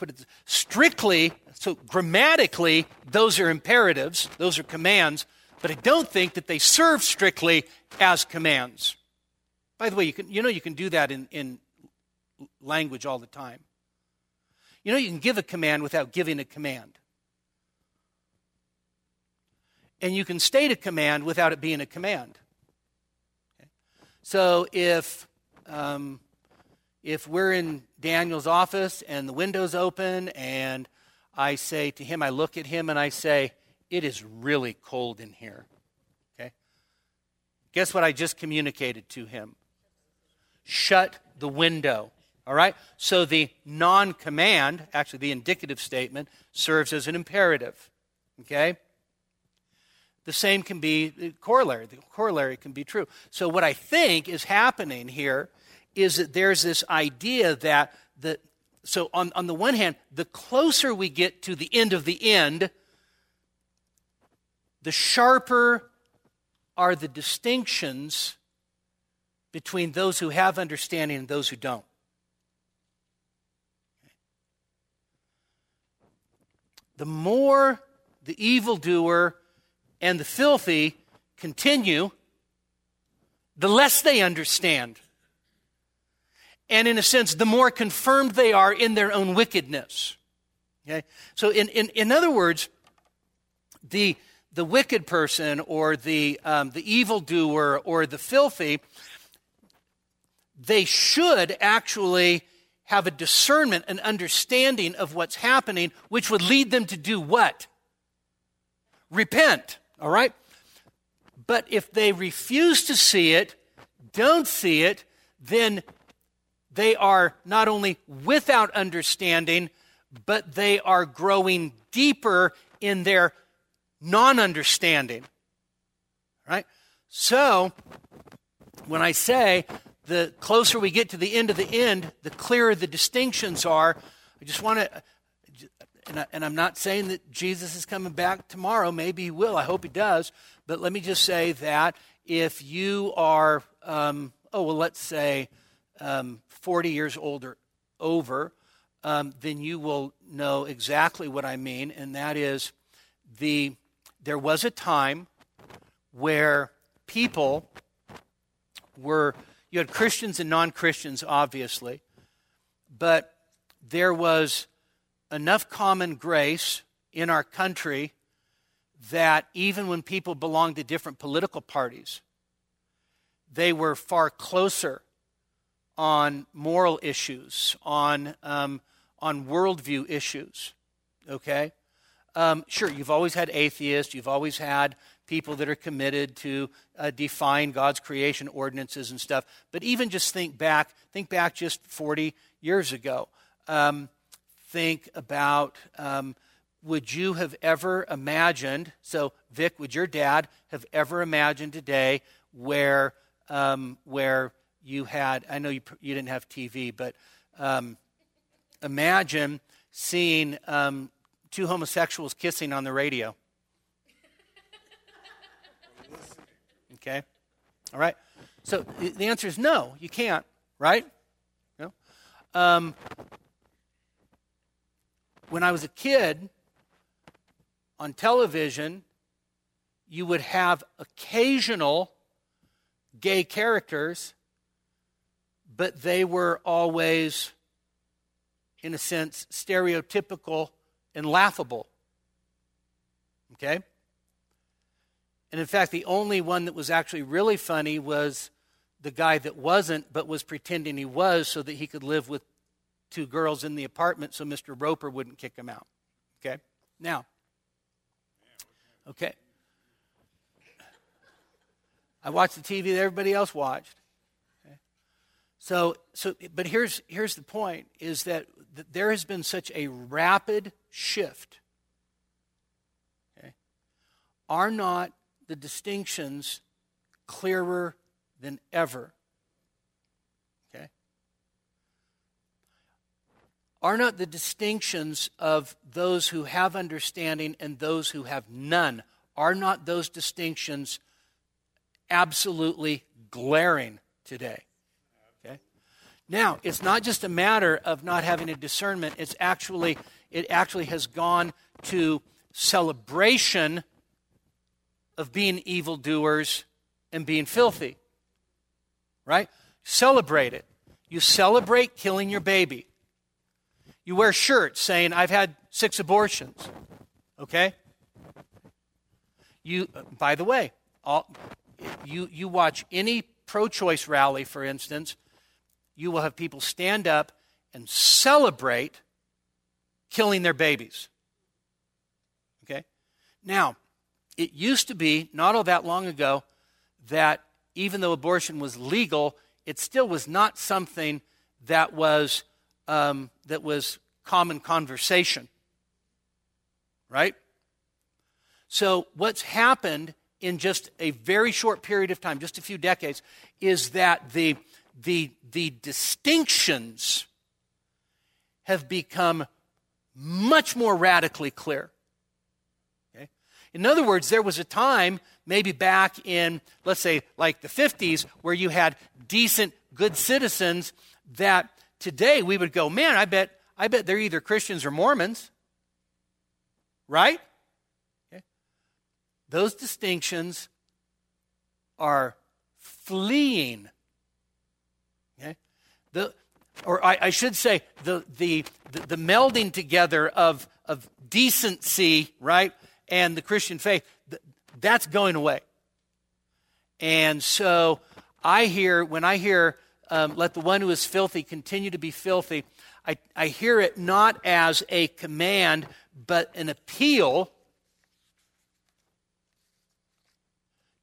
put it strictly, so grammatically, those are imperatives, those are commands, but I don't think that they serve strictly as commands. By the way, you, can, you know you can do that in, in language all the time. You know, you can give a command without giving a command. And you can state a command without it being a command. Okay? So if, um, if we're in Daniel's office and the window's open and I say to him, I look at him and I say, It is really cold in here. Okay? Guess what I just communicated to him? Shut the window. All right? So the non command, actually the indicative statement, serves as an imperative. Okay? The same can be the corollary. The corollary can be true. So what I think is happening here is that there's this idea that the so on, on the one hand, the closer we get to the end of the end, the sharper are the distinctions between those who have understanding and those who don't. the more the evildoer and the filthy continue, the less they understand. And in a sense, the more confirmed they are in their own wickedness. Okay? So, in, in, in other words, the, the wicked person or the, um, the evildoer or the filthy, they should actually have a discernment, an understanding of what's happening, which would lead them to do what? repent, all right? But if they refuse to see it, don't see it, then they are not only without understanding, but they are growing deeper in their non understanding. Right? So, when I say the closer we get to the end of the end, the clearer the distinctions are, I just want to, and, I, am not saying that Jesus is coming back tomorrow. Maybe he will. I hope he does. But let me just say that if you are, um, oh, well, let's say um, 40 years older over, um, then you will know exactly what I mean, and that is the there was a time where people were you had Christians and non-Christians obviously, but there was enough common grace in our country that even when people belonged to different political parties, they were far closer on moral issues, on, um, on worldview issues. Okay? Um, sure, you've always had atheists, you've always had people that are committed to uh, define God's creation ordinances and stuff. But even just think back, think back just 40 years ago. Um, think about um, would you have ever imagined, so Vic, would your dad have ever imagined today where, um, where you had, I know you, you didn't have TV, but um, imagine seeing um, two homosexuals kissing on the radio. Okay? All right? So the answer is no, you can't, right? No. Um, when I was a kid, on television, you would have occasional gay characters but they were always, in a sense, stereotypical and laughable. Okay? And in fact, the only one that was actually really funny was the guy that wasn't, but was pretending he was so that he could live with two girls in the apartment so Mr. Roper wouldn't kick him out. Okay? Now, okay. I watched the TV that everybody else watched. So, so but here's, here's the point is that, there has been such a rapid shift. Okay? Are not the distinctions clearer than ever? Okay? Are not the distinctions of those who have understanding and those who have none, are not those distinctions absolutely glaring today? Now, it's not just a matter of not having a discernment, it's actually it actually has gone to celebration of being evildoers and being filthy. Right? Celebrate it. You celebrate killing your baby. You wear shirts saying, I've had six abortions. Okay? You, by the way, all, you, you watch any pro choice rally, for instance, you will have people stand up and celebrate killing their babies. Okay? Now, it used to be, not all that long ago, that even though abortion was legal, it still was not something that was, um, that was common conversation. Right? So, what's happened in just a very short period of time, just a few decades, is that the the, the distinctions have become much more radically clear. Okay? In other words, there was a time, maybe back in, let's say, like the 50s, where you had decent, good citizens that today we would go, man, I bet, I bet they're either Christians or Mormons. Right? Okay? Those distinctions are fleeing the, or I, I should say, the, the, the, the melding together of, of decency, right, and the Christian faith, that's going away. And so I hear, when I hear, um, let the one who is filthy continue to be filthy, I, I hear it not as a command, but an appeal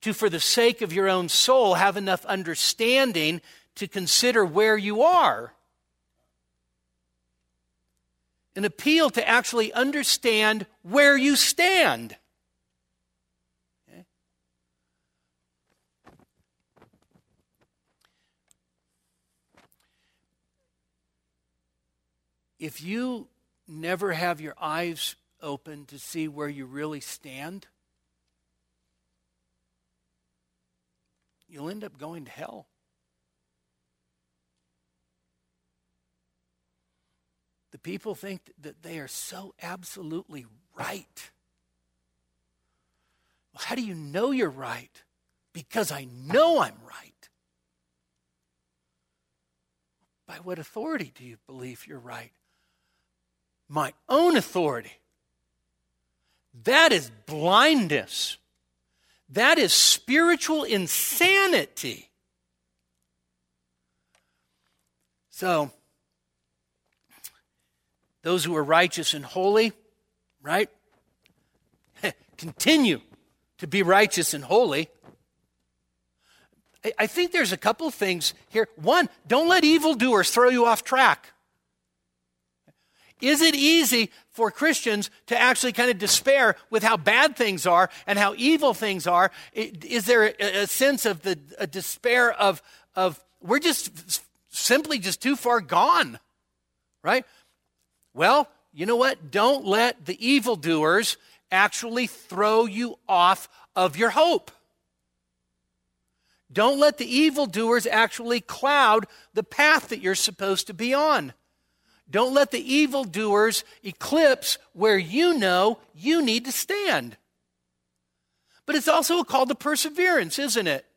to, for the sake of your own soul, have enough understanding to consider where you are. An appeal to actually understand where you stand. Okay? If you never have your eyes open to see where you really stand, you'll end up going to hell. People think that they are so absolutely right. Well, how do you know you're right? Because I know I'm right. By what authority do you believe you're right? My own authority. That is blindness. That is spiritual insanity. So, those who are righteous and holy, right? [laughs] Continue to be righteous and holy. I think there's a couple things here. One, don't let evildoers throw you off track. Is it easy for Christians to actually kind of despair with how bad things are and how evil things are? Is there a sense of the despair of, of we're just simply just too far gone, right? Well, you know what? Don't let the evildoers actually throw you off of your hope. Don't let the evildoers actually cloud the path that you're supposed to be on. Don't let the evildoers eclipse where you know you need to stand. But it's also a call to perseverance, isn't it?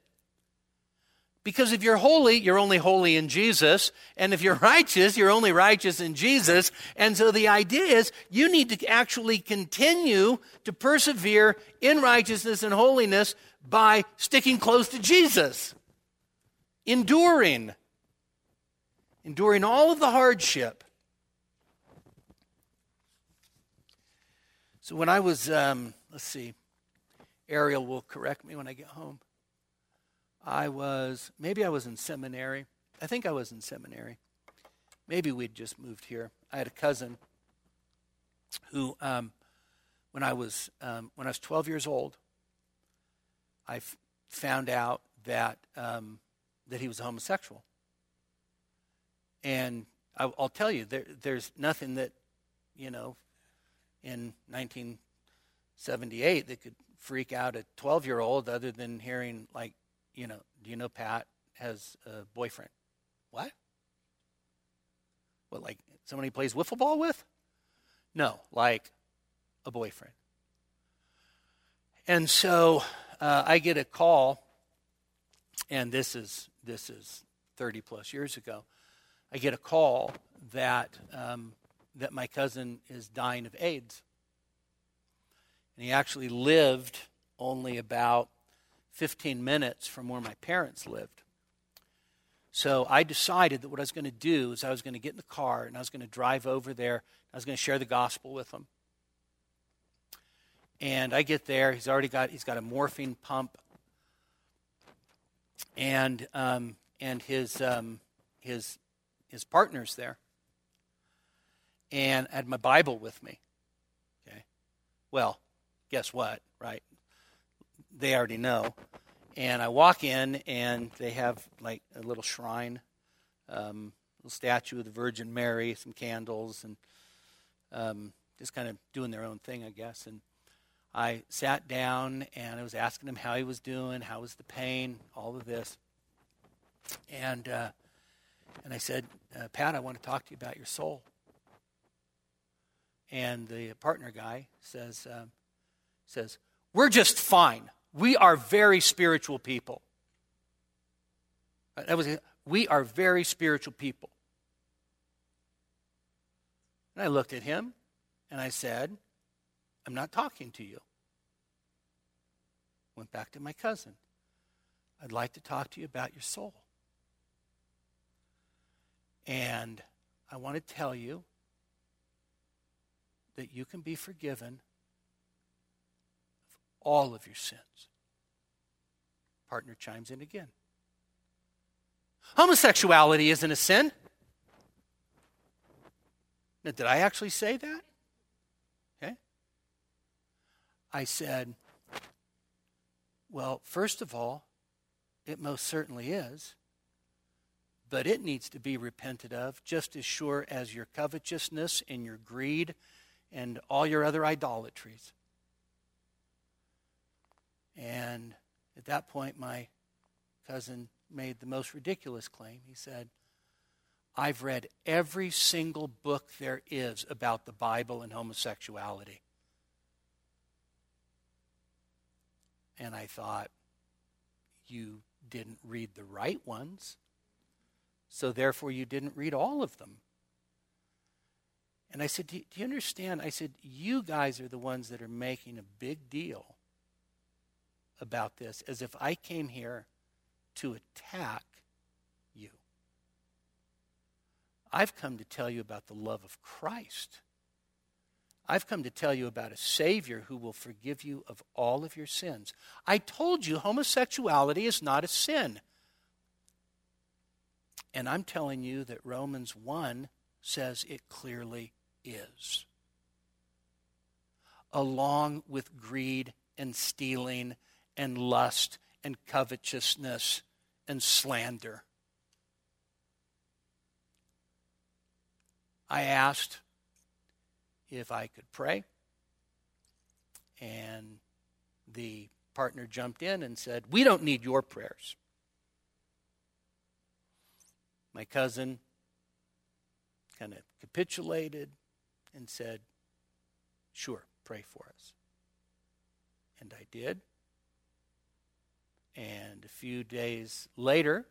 Because if you're holy, you're only holy in Jesus. And if you're [laughs] righteous, you're only righteous in Jesus. And so the idea is you need to actually continue to persevere in righteousness and holiness by sticking close to Jesus, enduring, enduring all of the hardship. So when I was, um, let's see, Ariel will correct me when I get home. I was, maybe I was in seminary. I think I was in seminary. Maybe we'd just moved here. I had a cousin who, um, when I was um, when I was 12 years old, I f- found out that um, that he was homosexual. And I, will tell you, there, there's nothing that, you know, in 1978 that could freak out a 12 year old other than hearing, like, you know, do you know Pat has a boyfriend? What? What, like somebody he plays wiffle ball with? No, like a boyfriend. And so uh, I get a call, and this is this is 30 plus years ago. I get a call that um, that my cousin is dying of AIDS. And he actually lived only about 15 minutes from where my parents lived. So I decided that what I was going to do is I was going to get in the car and I was going to drive over there. I was going to share the gospel with him. And I get there. He's already got he's got a morphine pump, and um, and his um, his his partner's there and I had my Bible with me. Okay. Well, guess what, right? They already know. And I walk in, and they have like a little shrine, um, little statue of the Virgin Mary, some candles, and um, just kind of doing their own thing, I guess. And I sat down, and I was asking him how he was doing, how was the pain, all of this. And uh, and I said, uh, Pat, I want to talk to you about your soul. And the partner guy says, um, says, We're just fine. We are very spiritual people. That was, we are very spiritual people. And I looked at him and I said, I'm not talking to you. Went back to my cousin. I'd like to talk to you about your soul. And I want to tell you that you can be forgiven all of your sins. partner chimes in again. Homosexuality isn't a sin. Now, did I actually say that? Okay. I said, well, first of all, it most certainly is, but it needs to be repented of just as sure as your covetousness and your greed and all your other idolatries. And at that point, my cousin made the most ridiculous claim. He said, I've read every single book there is about the Bible and homosexuality. And I thought, you didn't read the right ones, so therefore you didn't read all of them. And I said, do, do you understand? I said, You guys are the ones that are making a big deal about this, as if I came here to attack you. I've come to tell you about the love of Christ. I've come to tell you about a Savior who will forgive you of all of your sins. I told you homosexuality is not a sin. And I'm telling you that Romans 1 says it clearly is. Along with greed and stealing and lust and covetousness and slander. I asked if I could pray, and the partner jumped in and said, We don't need your prayers. My cousin kind of capitulated and said, Sure, pray for us. And I did. And a few days later,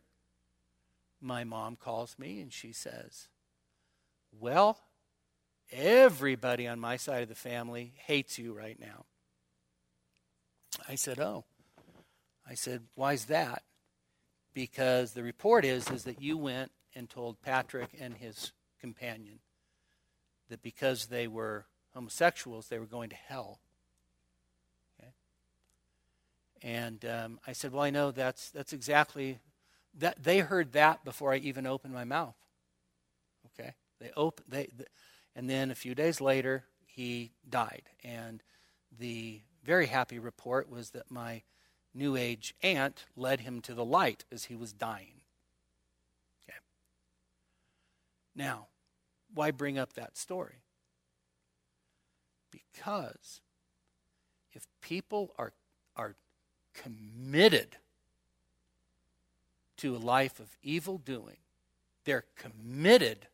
my mom calls me and she says, Well, everybody on my side of the family hates you right now. I said, Oh. I said, Why's that? Because the report is, is that you went and told Patrick and his companion that because they were homosexuals, they were going to hell. And um, I said, Well, I know that's, that's exactly that. They heard that before I even opened my mouth. Okay? They open, they, the, and then a few days later, he died. And the very happy report was that my New Age aunt led him to the light as he was dying. Okay. Now, why bring up that story? Because if people are, are committed to a life of evil doing. They're committed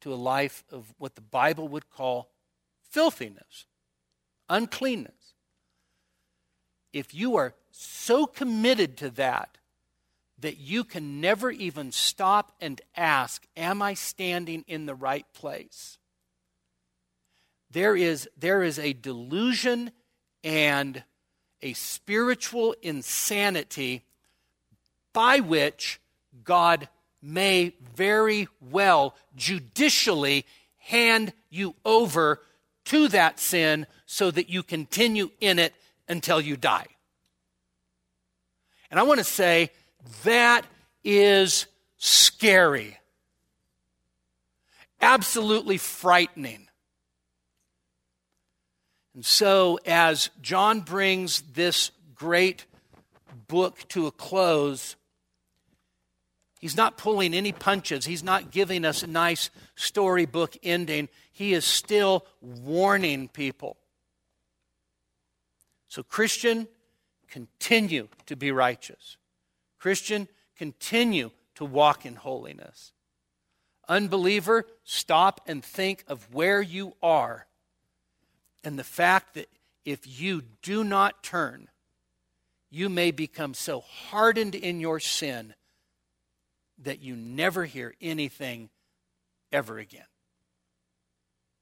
to a life of what the Bible would call filthiness, uncleanness. If you are so committed to that that you can never even stop and ask, Am I standing in the right place? There is, there is a delusion and a spiritual insanity by which God may very well judicially hand you over to that sin so that you continue in it until you die. And I want to say that is scary, absolutely frightening. And so, as John brings this great book to a close, he's not pulling any punches. He's not giving us a nice storybook ending. He is still warning people. So, Christian, continue to be righteous. Christian, continue to walk in holiness. Unbeliever, stop and think of where you are and the fact that if you do not turn, you may become so hardened in your sin that you never hear anything ever again.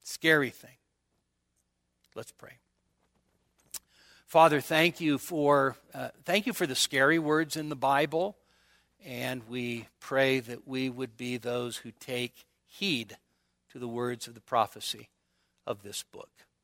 Scary thing. Let's pray. Father, thank you for uh, thank you for the scary words in the Bible, and we pray that we would be those who take heed to the words of the prophecy of this book.